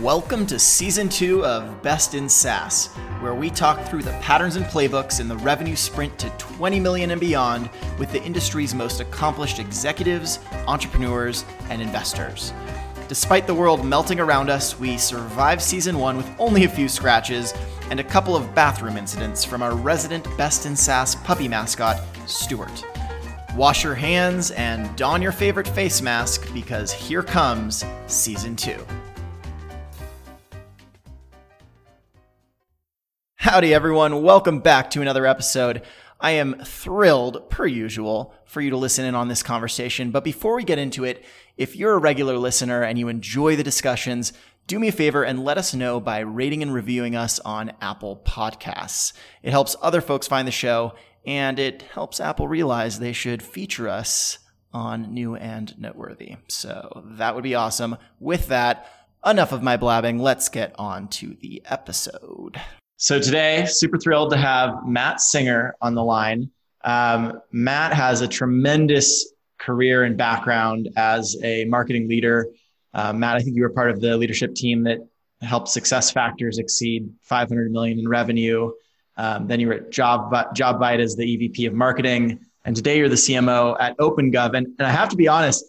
Welcome to season two of Best in SaaS, where we talk through the patterns and playbooks in the revenue sprint to 20 million and beyond with the industry's most accomplished executives, entrepreneurs, and investors. Despite the world melting around us, we survived season one with only a few scratches and a couple of bathroom incidents from our resident Best in SaaS puppy mascot, Stuart. Wash your hands and don your favorite face mask because here comes season two. Howdy, everyone. Welcome back to another episode. I am thrilled, per usual, for you to listen in on this conversation. But before we get into it, if you're a regular listener and you enjoy the discussions, do me a favor and let us know by rating and reviewing us on Apple Podcasts. It helps other folks find the show and it helps Apple realize they should feature us on New and Noteworthy. So that would be awesome. With that, enough of my blabbing. Let's get on to the episode. So today, super thrilled to have Matt Singer on the line. Um, Matt has a tremendous career and background as a marketing leader. Uh, Matt, I think you were part of the leadership team that helped SuccessFactors exceed 500 million in revenue. Um, then you were at Job Jobvite as the EVP of marketing, and today you're the CMO at OpenGov. And, and I have to be honest,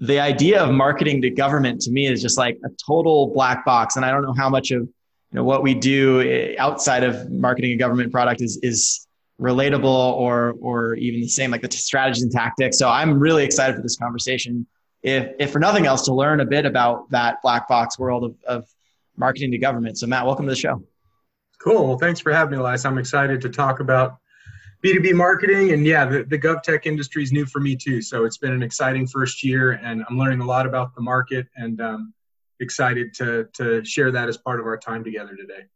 the idea of marketing to government to me is just like a total black box, and I don't know how much of you know what we do eh, outside of marketing a government product is is relatable or or even the same like the strategies and tactics. So i'm really excited for this conversation. If if for nothing else to learn a bit about that black box world of, of marketing to government. So matt welcome to the show. Cool. Well thanks for having me elias. I'm excited to talk about b2b marketing. And yeah the, the govtech industry is new for me too. So it's been an exciting first year and i'm learning a lot about the market. And um, excited to to share that as part of our time together today.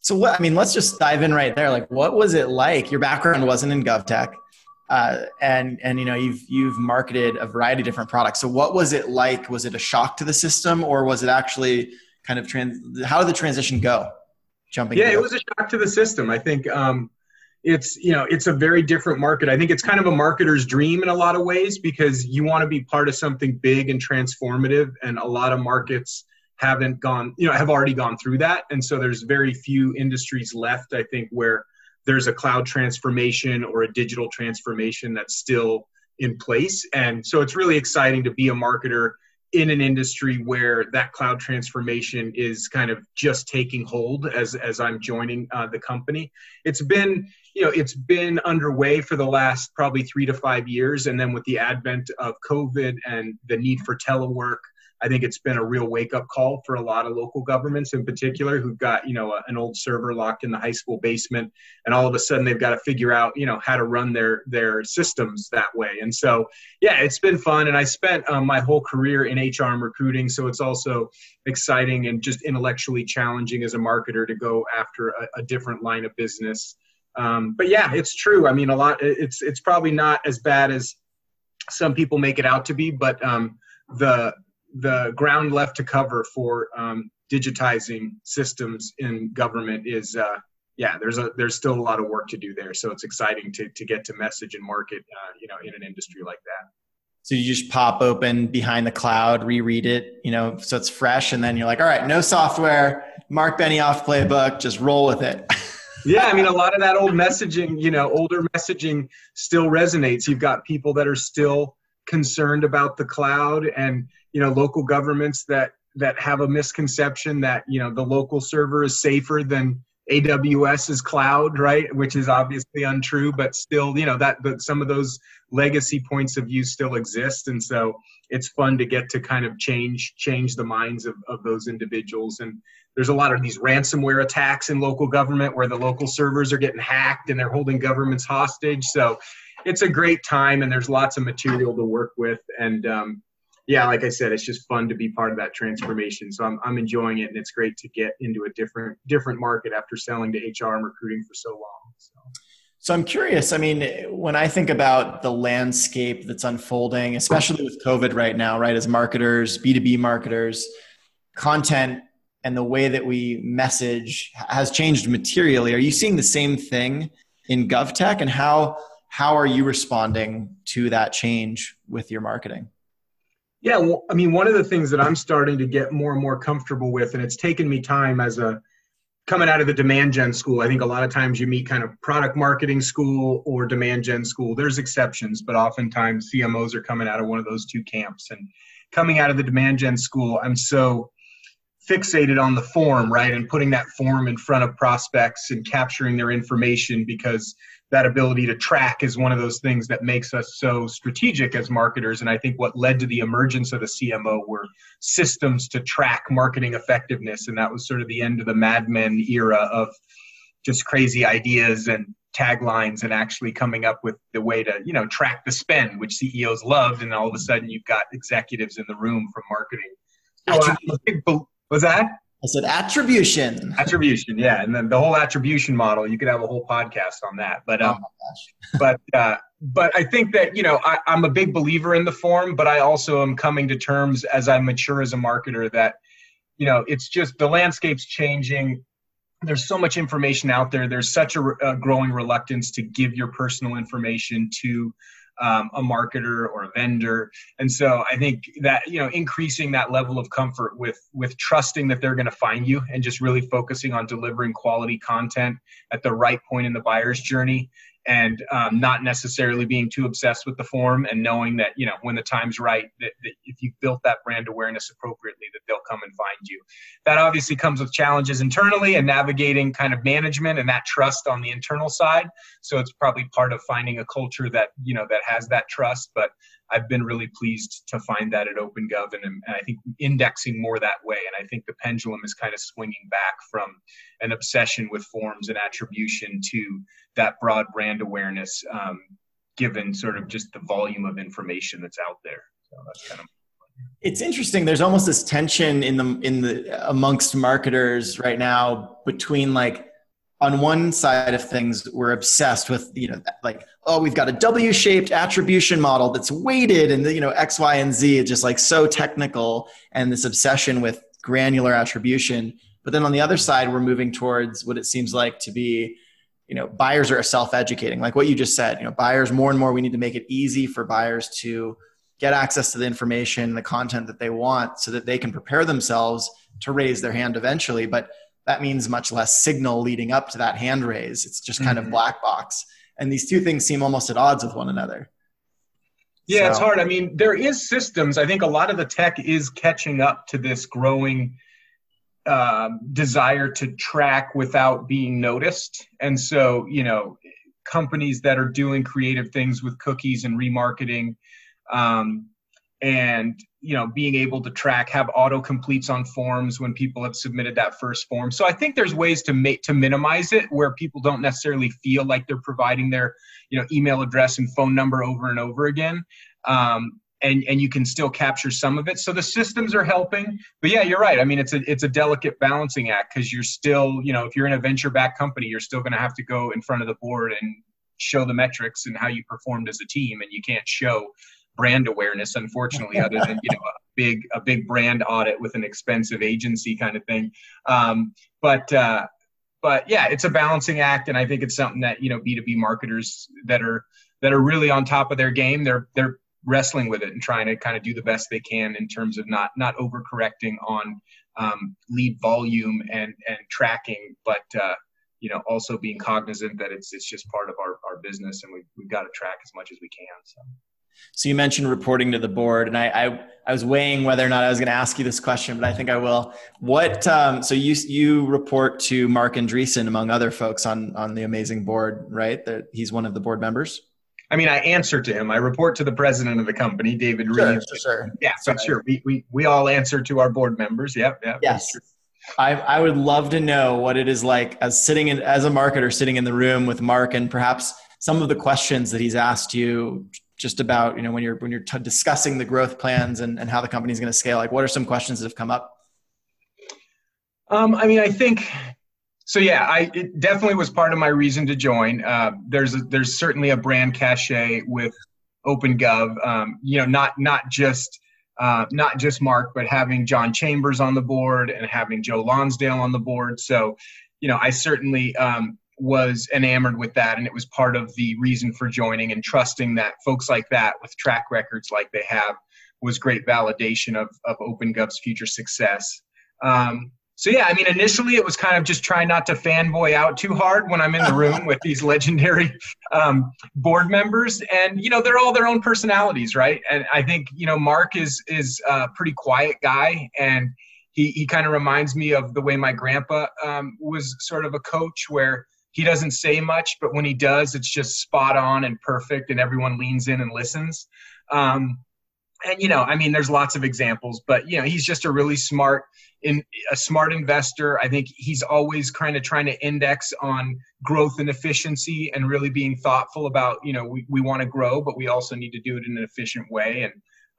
So what I mean, let's just dive in right there. Like, what was it like? Your background wasn't in GovTech, uh, and and you know you've you've marketed a variety of different products. So what was it like? Was it a shock to the system, or was it actually kind of trans? How did the transition go? Jumping. Yeah, it was a shock to the system. I think um, it's you know it's a very different market. I think it's kind of a marketer's dream in a lot of ways because you want to be part of something big and transformative and a lot of markets haven't gone you know have already gone through that. And so there's very few industries left i think where there's a cloud transformation or a digital transformation that's still in place. And so it's really exciting to be a marketer in an industry where that cloud transformation is kind of just taking hold as as I'm joining uh, the company. It's been you know it's been underway for the last probably three to five years, and then with the advent of COVID and the need for telework I think it's been a real wake up call for a lot of local governments in particular who've got, you know, an old server locked in the high school basement and all of a sudden they've got to figure out, you know, how to run their their systems that way. And so, yeah, it's been fun and I spent um, my whole career in HR and recruiting, so it's also exciting and just intellectually challenging as a marketer to go after a, a different line of business. Um, but yeah, it's true. I mean, a lot. It's it's probably not as bad as some people make it out to be, but um, the the ground left to cover for um, digitizing systems in government is uh, yeah there's a there's still a lot of work to do there. So it's exciting to, to get to message and market uh, you know in an industry like that. So you just pop open behind the cloud reread it you know so it's fresh and then you're like all right no software Marc Benioff playbook just roll with it. Yeah i mean a lot of that old messaging you know older messaging still resonates. You've got people that are still concerned about the cloud and you know local governments that that have a misconception that you know the local server is safer than AWS's cloud, right? Which is obviously untrue, but still, you know, that but some of those legacy points of view still exist. And so it's fun to get to kind of change change the minds of, of those individuals. And there's a lot of these ransomware attacks in local government where the local servers are getting hacked and they're holding governments hostage. So it's a great time and there's lots of material to work with. And um, yeah, like I said, it's just fun to be part of that transformation. So I'm, I'm enjoying it, and it's great to get into a different different market after selling to HR and recruiting for so long. So. So I'm curious. I mean, when I think about the landscape that's unfolding, especially with COVID right now, right, as marketers, B2B marketers, content and the way that we message has changed materially. Are you seeing the same thing in GovTech and how how are you responding to that change with your marketing? Yeah, well, I mean, one of the things that I'm starting to get more and more comfortable with, and it's taken me time as a coming out of the demand gen school. I think a lot of times you meet kind of product marketing school or demand gen school. There's exceptions, but oftentimes CMOs are coming out of one of those two camps. And coming out of the demand gen school, I'm so fixated on the form, right? And putting that form in front of prospects and capturing their information because that ability to track is one of those things that makes us so strategic as marketers. And I think what led to the emergence of the CMO were systems to track marketing effectiveness. And that was sort of the end of the Mad Men era of just crazy ideas and taglines and actually coming up with the way to, you know, track the spend, which CEOs loved. And all of a sudden you've got executives in the room from marketing. Oh, so was that? I said attribution. Attribution, yeah, and then the whole attribution model. You could have a whole podcast on that. But um, oh but uh, but I think that you know I, I'm a big believer in the form, but I also am coming to terms as I mature as a marketer that you know it's just the landscape's changing. There's so much information out there. There's such a, a growing reluctance to give your personal information to um, a marketer or a vendor. And so i think that you know increasing that level of comfort with with trusting that they're going to find you and just really focusing on delivering quality content at the right point in the buyer's journey and um, not necessarily being too obsessed with the form and knowing that you know when the time's right that, that if you've built that brand awareness appropriately that they'll come and find you. That obviously comes with challenges internally and navigating kind of management and that trust on the internal side. So it's probably part of finding a culture that you know that has that trust but I've been really pleased to find that at OpenGov, and, and, I think indexing more that way. And I think the pendulum is kind of swinging back from an obsession with forms and attribution to that broad brand awareness, um, given sort of just the volume of information that's out there. So that's kind of it's interesting. There's almost this tension in the in the amongst marketers right now between like on one side of things, we're obsessed with, you know, like, oh, we've got a W-shaped attribution model that's weighted and, you know, X, Y, and Z. It's just like so technical and this obsession with granular attribution. But then on the other side, we're moving towards what it seems like to be, you know, buyers are self-educating. Like what you just said, you know, buyers more and more, we need to make it easy for buyers to get access to the information, the content that they want so that they can prepare themselves to raise their hand eventually. But that means much less signal leading up to that hand raise. It's just kind mm-hmm. of black box. And these two things seem almost at odds with one another. Yeah, so. it's hard. I mean, there is systems. I think a lot of the tech is catching up to this growing uh, desire to track without being noticed. And so, you know, companies that are doing creative things with cookies and remarketing, um, and you know being able to track have auto completes on forms when people have submitted that first form. So i think there's ways to make to minimize it where people don't necessarily feel like they're providing their you know email address and phone number over and over again um, and and you can still capture some of it. So the systems are helping. But yeah you're right. I mean it's a it's a delicate balancing act because you're still you know if you're in a venture backed company you're still going to have to go in front of the board and show the metrics and how you performed as a team and you can't show brand awareness, unfortunately, other than you know a big a big brand audit with an expensive agency kind of thing. Um, but uh, but yeah, it's a balancing act, and I think it's something that you know B two B marketers that are that are really on top of their game. They're they're wrestling with it and trying to kind of do the best they can in terms of not not overcorrecting on um, lead volume and and tracking, but uh, you know also being cognizant that it's it's just part of our, our business and we, we've got to track as much as we can. So. So you mentioned reporting to the board, and I I, I was weighing whether or not I was going to ask you this question, but I think I will. What um, so you you report to Marc Andreessen among other folks on on the amazing board, right? That he's one of the board members. I mean, I answer to him. I report to the president of the company, David Reed. sure, Reeves. Sure, yeah, so sure. We, we we all answer to our board members. Yep, yep. Yes. I, I would love to know what it is like as sitting in as a marketer sitting in the room with Marc and perhaps some of the questions that he's asked you just about you know when you're when you're t- discussing the growth plans and, and how the company is going to scale like what are some questions that have come up? Um, i mean i think so yeah i it definitely was part of my reason to join. Uh, there's a, there's certainly a brand cachet with opengov um, you know not not just uh, not just Marc, but having john chambers on the board and having joe lonsdale on the board. So you know i certainly um, was enamored with that and it was part of the reason for joining and trusting that folks like that with track records like they have was great validation of of OpenGov's future success. Um, so yeah, I mean, initially it was kind of just trying not to fanboy out too hard when I'm in the room with these legendary um, board members, and you know they're all their own personalities, right? And I think you know Marc is is a pretty quiet guy, and he he kind of reminds me of the way my grandpa um, was sort of a coach, where he doesn't say much, but when he does, it's just spot on and perfect, and everyone leans in and listens. Um, and you know, I mean, there's lots of examples, but you know, he's just a really smart in a smart investor. I think he's always kind of trying to index on growth and efficiency and really being thoughtful about, you know, we, we want to grow, but we also need to do it in an efficient way. And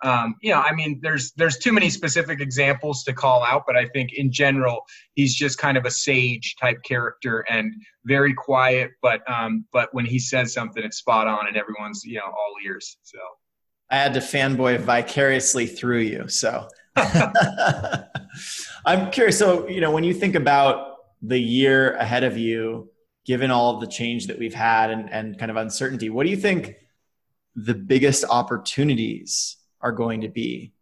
um, you know, I mean, there's there's too many specific examples to call out, but I think in general, he's just kind of a sage type character and very quiet. But um, but when he says something, it's spot on, and everyone's you know all ears. So. I had to fanboy vicariously through you. So I'm curious. So, you know, when you think about the year ahead of you, given all of the change that we've had and, and kind of uncertainty, what do you think the biggest opportunities are going to be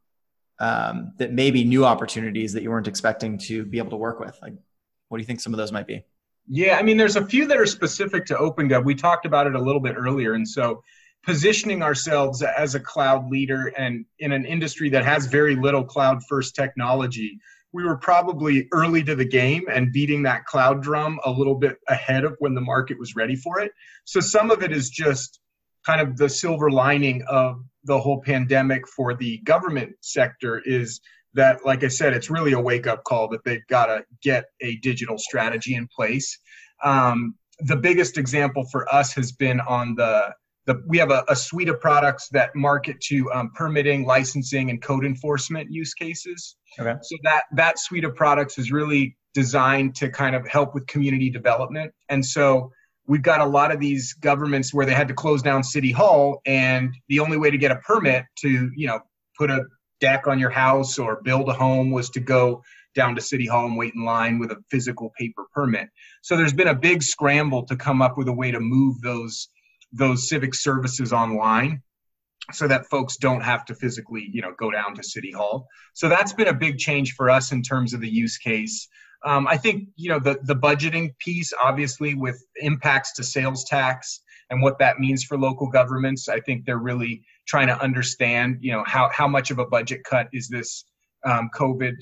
um, that may be new opportunities that you weren't expecting to be able to work with? Like, what do you think some of those might be? Yeah, I mean, there's a few that are specific to OpenGov. We talked about it a little bit earlier. And so, positioning ourselves as a cloud leader and in an industry that has very little cloud first technology we were probably early to the game and beating that cloud drum a little bit ahead of when the market was ready for it so some of it is just kind of the silver lining of the whole pandemic for the government sector is that like i said it's really a wake up call that they've got to get a digital strategy in place um, the biggest example for us has been on the the, we have a, a, suite of products that market to um, permitting, licensing, and code enforcement use cases. Okay. So that that suite of products is really designed to kind of help with community development. And so we've got a lot of these governments where they had to close down city hall, and the only way to get a permit to you know put a deck on your house or build a home was to go down to city hall and wait in line with a physical paper permit. So there's been a big scramble to come up with a way to move those those civic services online so that folks don't have to physically you know go down to city hall so that's been a big change for us in terms of the use case um, i think you know the, the budgeting piece obviously with impacts to sales tax and what that means for local governments i think they're really trying to understand you know how, how much of a budget cut is this um, covid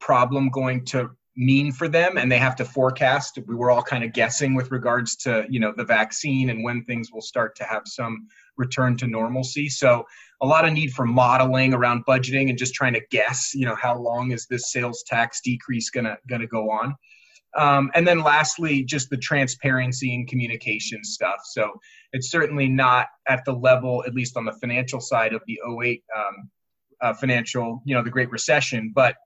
problem going to mean for them? And they have to forecast. We were all kind of guessing with regards to you know the vaccine and when things will start to have some return to normalcy. So a lot of need for modeling around budgeting and just trying to guess you know how long is this sales tax decrease gonna gonna go on. Um, and then lastly just the transparency and communication stuff. So it's certainly not at the level at least on the financial side of the 08 um, uh, financial you know the great recession but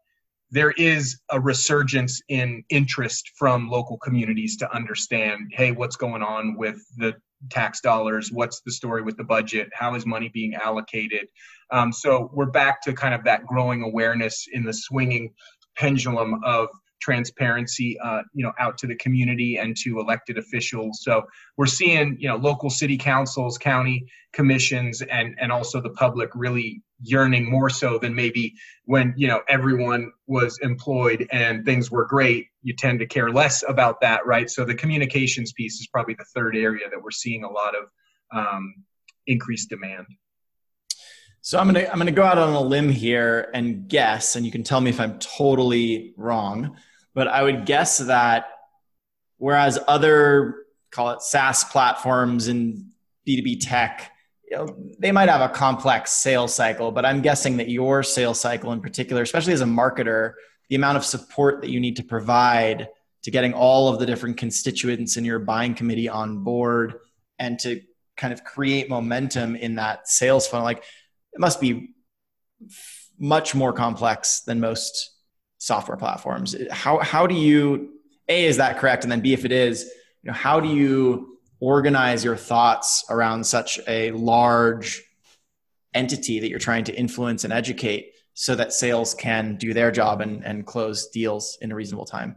there is a resurgence in interest from local communities to understand hey what's going on with the tax dollars what's the story with the budget how is money being allocated? Um, so we're back to kind of that growing awareness in the swinging pendulum of transparency uh, you know out to the community and to elected officials. So we're seeing you know local city councils county commissions and and also the public really yearning more so than maybe when you know everyone was employed and things were great you tend to care less about that right? So the communications piece is probably the third area that we're seeing a lot of um, increased demand. So I'm gonna I'm gonna go out on a limb here and guess, and you can tell me if I'm totally wrong but I would guess that whereas other call it SaaS platforms and B2B tech, you know, they might have a complex sales cycle, but I'm guessing that your sales cycle in particular, especially as a marketer, the amount of support that you need to provide to getting all of the different constituents in your buying committee on board and to kind of create momentum in that sales funnel, like it must be much more complex than most software platforms. How how do you a is that correct, and then b if it is, you know, how do you organize your thoughts around such a large entity that you're trying to influence and educate so that sales can do their job and, and close deals in a reasonable time?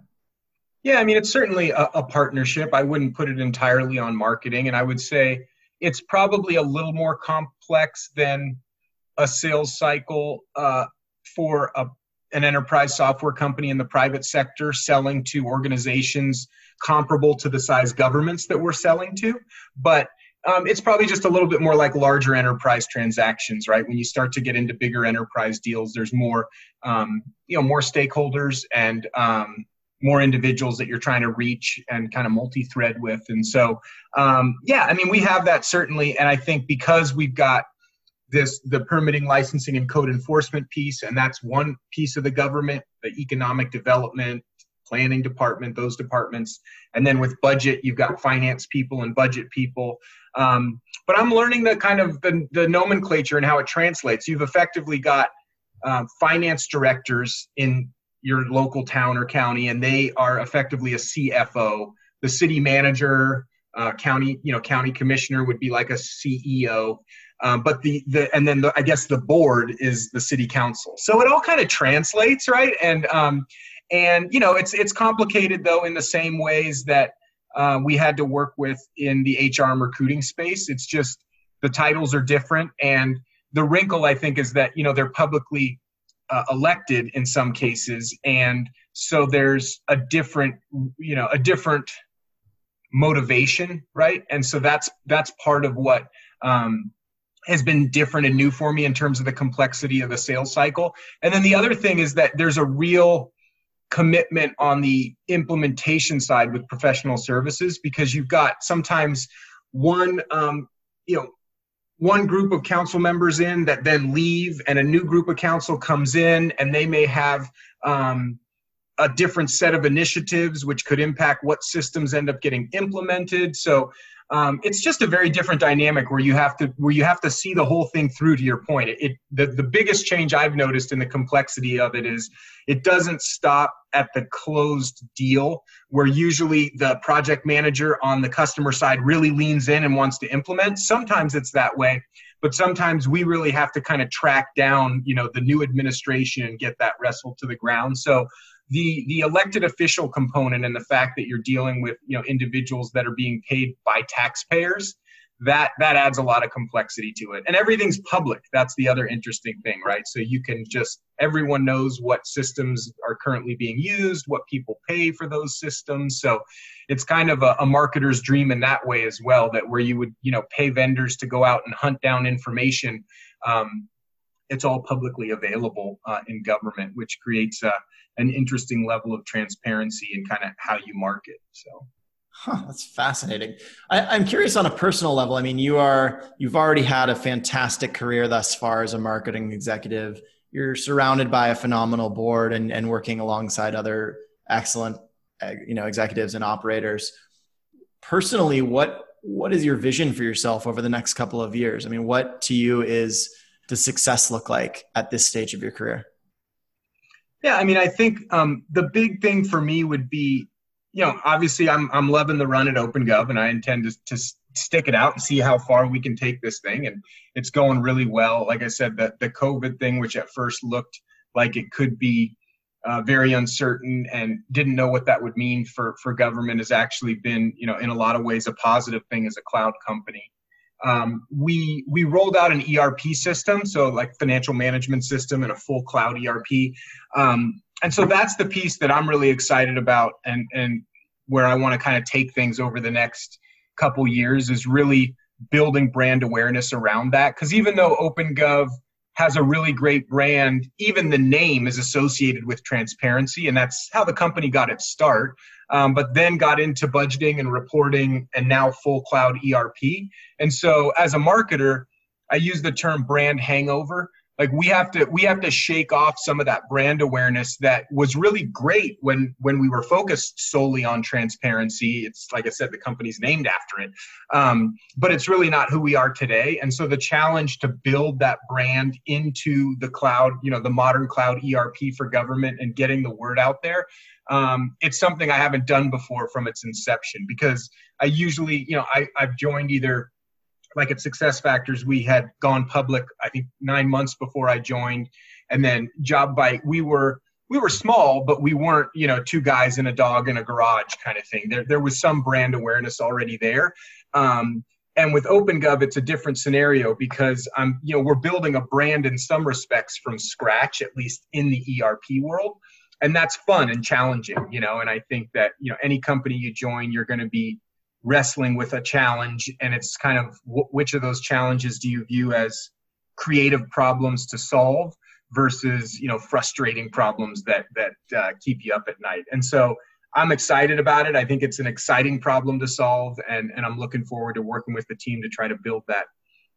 Yeah, I mean, it's certainly a, a, partnership. I wouldn't put it entirely on marketing. And I would say it's probably a little more complex than a sales cycle uh, for a, an enterprise software company in the private sector selling to organizations comparable to the size governments that we're selling to. But um, it's probably just a little bit more like larger enterprise transactions, right? When you start to get into bigger enterprise deals, there's more, um, you know, more stakeholders and um, more individuals that you're trying to reach and kind of multi-thread with. And so, um, yeah, I mean, we have that certainly, and I think because we've got this the permitting, licensing, and code enforcement piece, and that's one piece of the government, the economic development, planning department, those departments, and then with budget, you've got finance people and budget people. Um, but I'm learning the kind of the, the nomenclature and how it translates. You've effectively got um, finance directors in your local town or county, and they are effectively a CFO. The city manager, uh, county, you know, county commissioner would be like a CEO. Um, but the the and then the, I guess the board is the city council. So it all kind of translates, right? And um, and you know, it's it's complicated though in the same ways that uh, we had to work with in the HR recruiting space. It's just the titles are different, and the wrinkle I think is that you know they're publicly uh, elected in some cases, and so there's a different you know a different motivation, right? And so that's that's part of what um, has been different and new for me in terms of the complexity of the sales cycle. And then the other thing is that there's a real commitment on the implementation side with professional services because you've got sometimes one um, you know one group of council members in that then leave and a new group of council comes in and they may have um, a different set of initiatives which could impact what systems end up getting implemented so um, it's just a very different dynamic where you have to where you have to see the whole thing through to your point. It, it, the the biggest change I've noticed in the complexity of it is it doesn't stop at the closed deal where usually the project manager on the customer side really leans in and wants to implement. Sometimes it's that way, but sometimes we really have to kind of track down you know the new administration and get that wrestled to the ground. So the the elected official component and the fact that you're dealing with you know individuals that are being paid by taxpayers that that adds a lot of complexity to it. And everything's public. That's the other interesting thing right? So you can just everyone knows what systems are currently being used what people pay for those systems. So it's kind of a, a marketer's dream in that way as well that where you would you know pay vendors to go out and hunt down information um, it's all publicly available uh, in government which creates a an interesting level of transparency and kind of how you market. So. Huh, that's fascinating. I, am curious on a personal level. I mean, you are you've already had a fantastic career thus far as a marketing executive. You're surrounded by a phenomenal board and, and working alongside other excellent, uh, you know, executives and operators. Personally, what what is your vision for yourself over the next couple of years? I mean, what to you is does success look like at this stage of your career? Yeah, I mean, I think um, the big thing for me would be, you know, obviously I'm I'm loving the run at OpenGov, and I intend to to stick it out and see how far we can take this thing. And it's going really well. Like I said, the the COVID thing, which at first looked like it could be uh, very uncertain and didn't know what that would mean for for government, has actually been, you know, in a lot of ways a positive thing as a cloud company um, we we rolled out an ERP system, so like financial management system and a full cloud ERP. Um, and so that's the piece that I'm really excited about, and and where I want to kind of take things over the next couple years is really building brand awareness around that. Because even though OpenGov has a really great brand, even the name is associated with transparency, and that's how the company got its start um, but then got into budgeting and reporting and now full cloud ERP. And so as a marketer, I use the term brand hangover. Like we have to we have to shake off some of that brand awareness that was really great when when we were focused solely on transparency. It's like I said, the company's named after it, um, but it's really not who we are today. And so the challenge to build that brand into the cloud, you know, the modern cloud ERP for government and getting the word out there um, it's something I haven't done before from its inception because I usually, you know, I, I've joined either like at SuccessFactors, we had gone public, I think nine months before I joined. And then Jobvite, we were we were small, but we weren't, you know, two guys and a dog in a garage kind of thing. There there was some brand awareness already there. Um, and with OpenGov, it's a different scenario because I'm, you know, we're building a brand in some respects from scratch, at least in the ERP world, and that's fun and challenging, you know. And I think that you know, any company you join, you're going to be wrestling with a challenge, and it's kind of w- which of those challenges do you view as creative problems to solve versus you know frustrating problems that that uh, keep you up at night. And so I'm excited about it. I think it's an exciting problem to solve, and, and I'm looking forward to working with the team to try to build that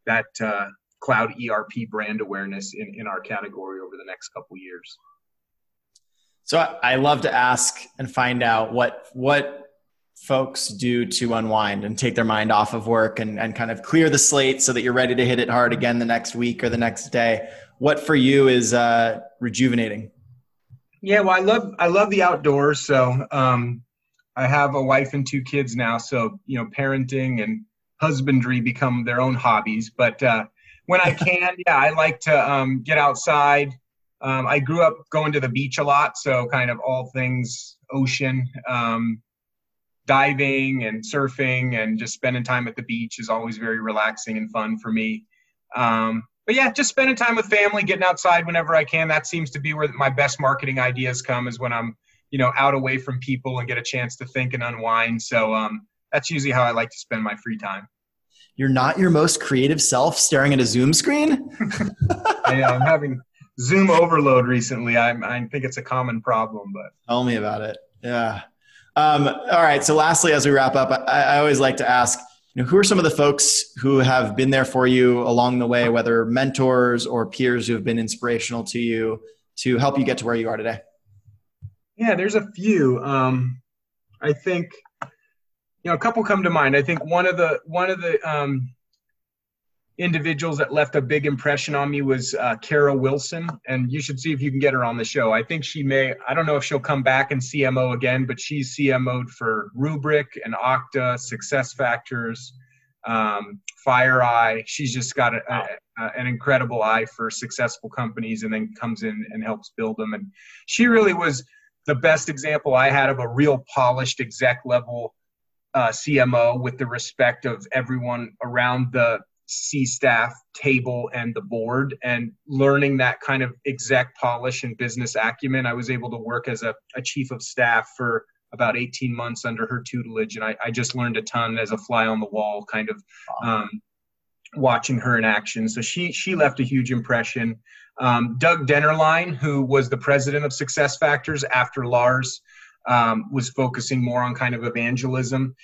that uh, cloud ERP brand awareness in, in our category over the next couple years. So I love to ask and find out what what folks do to unwind and take their mind off of work and, and kind of clear the slate so that you're ready to hit it hard again the next week or the next day. What for you is uh, rejuvenating? Yeah, well, I love I love the outdoors. So um, I have a wife and two kids now. So you know, parenting and husbandry become their own hobbies. But uh, when I can, yeah, I like to um, get outside. Um, I grew up going to the beach a lot, so kind of all things ocean, um, diving and surfing, and just spending time at the beach is always very relaxing and fun for me. Um, but yeah, just spending time with family, getting outside whenever I can. That seems to be where my best marketing ideas come is when I'm, you know, out away from people and get a chance to think and unwind. So um, that's usually how I like to spend my free time. You're not your most creative self staring at a Zoom screen? yeah, I'm having Zoom overload recently. I, I think it's a common problem, but tell me about it. Yeah. Um, all right. So, lastly, as we wrap up, I, I always like to ask you know, who are some of the folks who have been there for you along the way, whether mentors or peers who have been inspirational to you to help you get to where you are today? Yeah, there's a few. Um, I think you know a couple come to mind. I think one of the one of the um, individuals that left a big impression on me was uh, Kara Wilson, and you should see if you can get her on the show. I think she may. I don't know if she'll come back and CMO again, but she's CMO'd for Rubrik and Okta, SuccessFactors, um, FireEye. She's just got a, a, a, an incredible eye for successful companies, and then comes in and helps build them. And she really was the best example I had of a real polished exec level. Uh, CMO with the respect of everyone around the C staff table and the board and learning that kind of exec polish and business acumen. I was able to work as a, a chief of staff for about 18 months under her tutelage. And I, I, just learned a ton as a fly on the wall, kind of um, watching her in action. So she, she left a huge impression. Um, Doug Dennerline, who was the president of SuccessFactors after Lars, um, was focusing more on kind of evangelism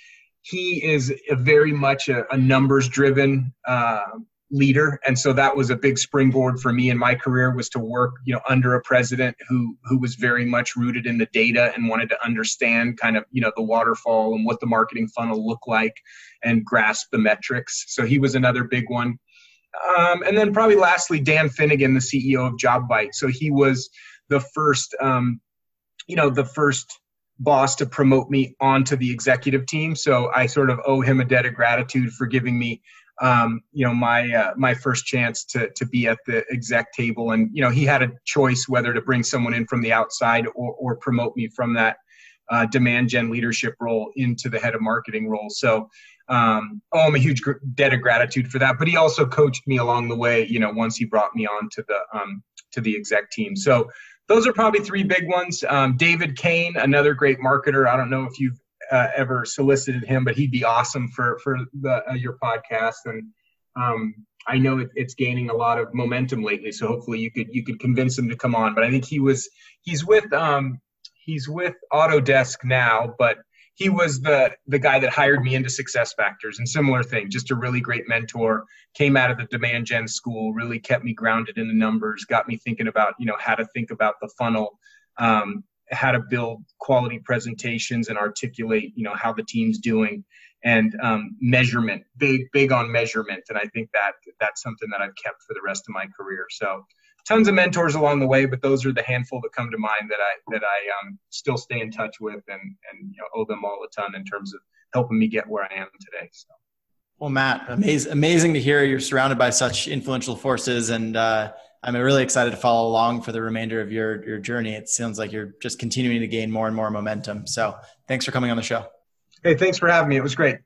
he is very much a, a numbers driven uh, leader. And so that was a big springboard for me in my career was to work you know under a president who who was very much rooted in the data and wanted to understand kind of you know the waterfall and what the marketing funnel looked like and grasp the metrics. So he was another big one. Um, and then probably lastly dan Finnigan the ceo of Jobvite. So he was the first um, you know the first boss to promote me onto the executive team. So I sort of owe him a debt of gratitude for giving me, um, you know, my uh, my first chance to to be at the exec table. And you know, he had a choice whether to bring someone in from the outside or or promote me from that uh, demand gen leadership role into the head of marketing role. So. Um, oh, I'm a huge gr- debt of gratitude for that. But he also coached me along the way. You know, once he brought me on to the um, to the exec team. So those are probably three big ones. Um, David Kane, another great marketer. I don't know if you've uh, ever solicited him, but he'd be awesome for for the, uh, your podcast. And um, I know it, it's gaining a lot of momentum lately, so hopefully you could you could convince him to come on. But I think he was he's with um, he's with Autodesk now, but he was the the guy that hired me into SuccessFactors and similar thing just a really great mentor came out of the demand gen school really kept me grounded in the numbers got me thinking about you know how to think about the funnel um, how to build quality presentations and articulate you know how the team's doing and um, measurement big big on measurement and i think that that's something that i've kept for the rest of my career. So tons of mentors along the way, but those are the handful that come to mind that I that I um, still stay in touch with and and you know, owe them all a ton in terms of helping me get where I am today. So. Well, Matt, amazing, amazing to hear you're surrounded by such influential forces, and uh, I'm really excited to follow along for the remainder of your your journey. It sounds like you're just continuing to gain more and more momentum. So, thanks for coming on the show. Hey, thanks for having me. It was great.